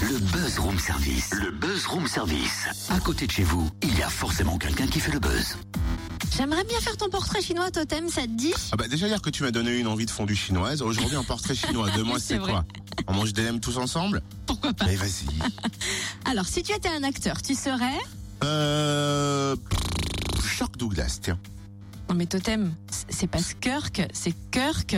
Le Buzz Room Service. Le Buzz Room Service. À côté de chez vous, il y a forcément quelqu'un qui fait le buzz. J'aimerais bien faire ton portrait chinois, Totem, ça te dit? Ah bah déjà hier que tu m'as donné une envie de fondue chinoise, aujourd'hui un portrait chinois. De moi C'est quoi On mange des nems tous ensemble? Pourquoi pas? Mais vas-y. Alors, si tu étais un acteur, tu serais? Euh... Shirk Douglas, tiens. Non mais Totem, c'est pas Skirk, c'est Kirk.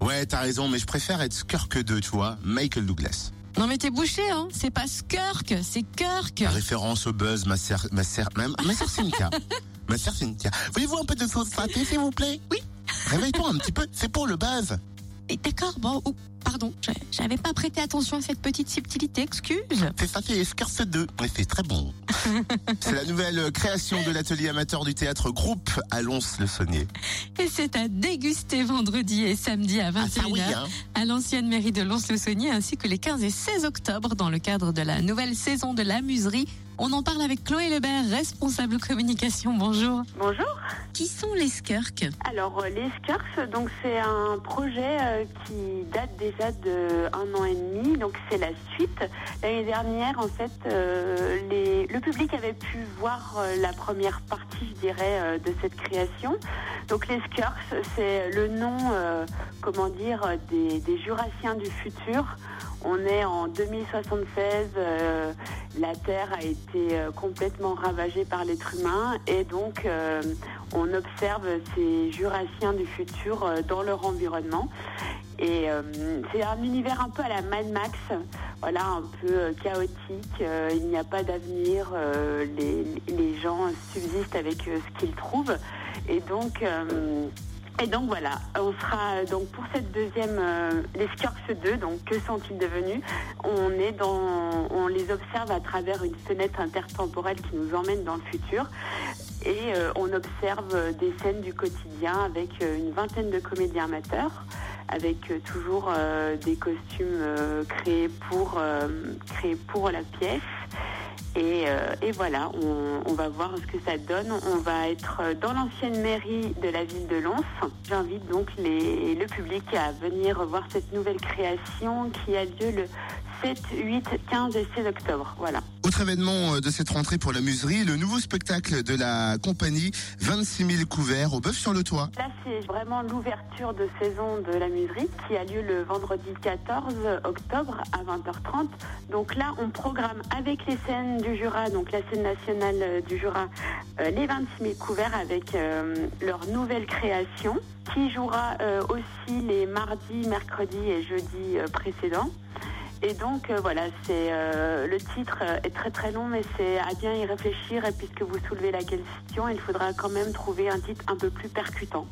Ouais, t'as raison, mais je préfère être Skirk 2, tu vois. Michael Douglas. Non mais t'es bouché, hein C'est pas Skirk, c'est Kirk. La référence au buzz, ma sœur, ma sœur, ma, ma sœur Cynthia. ma sœur Cynthia. Voulez-vous un peu de sauce pâtée, s'il vous plaît? Oui. Réveille-toi un petit peu, c'est pour le buzz. Et D'accord, bon, pardon, je- j'avais pas prêté attention à cette petite subtilité, excuse. C'est ça, c'est Skirk 2. Ouais, c'est très bon. c'est la nouvelle création de l'atelier amateur du théâtre groupe à Lons-le-Saunier. Et c'est à déguster vendredi et samedi à 21h Ah oui, hein. à l'ancienne mairie de Lons-le-Saunier ainsi que les 15 et 16 octobre dans le cadre de la nouvelle saison de l'amuserie. On en parle avec Chloé Lebert, responsable communication. Bonjour. Bonjour. Qui sont les Skirks? Alors euh, les Skirks, donc c'est un projet euh, qui date déjà de un an et demi. Donc c'est la suite. L'année dernière, en fait, euh, les- le public avait pu voir euh, la première partie, je dirais, euh, de cette création. Donc les Skirks, c'est le nom, comment dire, des, Jurassiens du futur. On est en 2076. euh, la Terre a été complètement ravagée par l'être humain et donc on observe ces Jurassiens du futur dans leur environnement. Et euh, c'est un univers un peu à la Mad Max, voilà, un peu euh, chaotique. euh, il n'y a pas d'avenir. les, les gens subsistent avec ce qu'ils trouvent. Et donc, et donc voilà, on sera donc pour cette deuxième, les Skirks 2. Donc que sont-ils devenus? On est dans, on les observe à travers une fenêtre intertemporelle qui nous emmène dans le futur. Et on observe des scènes du quotidien avec une vingtaine de comédiens amateurs, avec euh, toujours euh, des costumes euh, créés pour créés pour la pièce. Et, voilà, on, va voir ce que ça donne. On va être dans l'ancienne mairie de la ville de Lons. J'invite donc le public à venir voir cette nouvelle création qui a lieu le 7, 8, 15 et 16 octobre. Voilà. Autre événement euh, de cette rentrée pour la muserie, le nouveau spectacle de la compagnie 26 000 couverts au bœuf sur le toit. Là, c'est vraiment l'ouverture de saison de la muserie qui a lieu le vendredi 14 octobre à 20h30. Donc là, on programme avec les scènes du Jura, donc la scène nationale euh, du Jura, euh, les 26 000 couverts avec euh, leur nouvelle création qui jouera euh, aussi les mardis, mercredis et jeudis précédents. Et donc euh, voilà, c'est euh, le titre euh, est très très long, mais c'est à bien y réfléchir. Et puisque vous soulevez la question, il faudra quand même trouver un titre un peu plus percutant.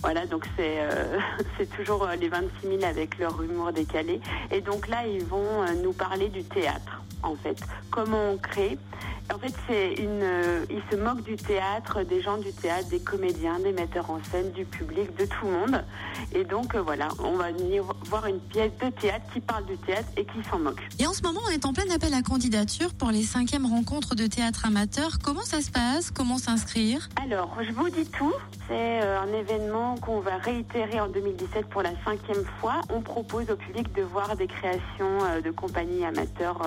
Voilà, donc c'est toujours les 26 000 avec leur humour décalé. Et donc là, ils vont nous parler du théâtre, en fait, comment on crée. En fait, c'est une, euh, ils se moquent du théâtre, des gens du théâtre, des comédiens, des metteurs en scène, du public, de tout le monde. Et donc euh, voilà, on va venir voir une pièce de théâtre qui parle du théâtre et qui s'en moque. Et en ce moment, on est en plein appel à candidature pour les cinquièmes rencontres de théâtre amateur. Comment ça se passe? Comment s'inscrire? Alors, je vous dis tout. C'est euh, un événement qu'on va réitérer en 2017 pour la cinquième fois. On propose au public de voir des créations euh, de compagnies amateurs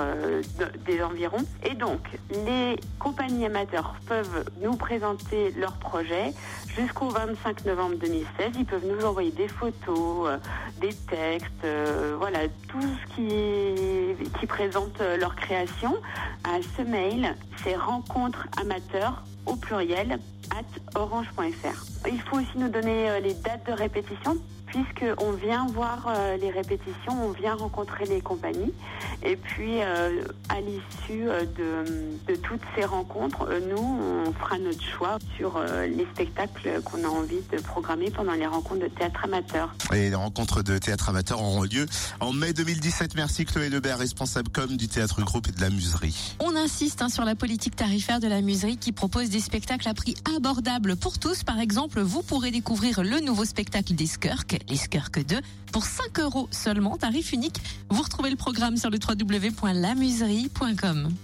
de- des environs. Et donc, les compagnies amateurs peuvent nous présenter leurs projets jusqu'au 25 novembre 2016. Ils peuvent nous envoyer des photos, euh, des textes, euh, voilà, tout ce qui, qui présente euh, leur création. À ce mail, c'est rencontre amateur au pluriel at orange.fr. Il faut aussi nous donner les dates de répétition puisqu'on vient voir euh, les répétitions, on vient rencontrer les compagnies. Et puis, euh, à l'issue euh, de, de toutes ces rencontres, euh, nous, on fera notre choix sur euh, les spectacles qu'on a envie de programmer pendant les rencontres de théâtre amateur. Et les rencontres de théâtre amateur auront lieu en mai 2017. Merci Chloé Lebert, responsable com du théâtre groupe et de la muserie. On insiste hein, sur la politique tarifaire de la muserie qui propose des spectacles à prix abordables pour tous. Par exemple, vous pourrez découvrir le nouveau spectacle des Les Skirks 2, pour 5 euros seulement, tarif unique. Vous retrouvez le programme sur le www.lamuserie.com.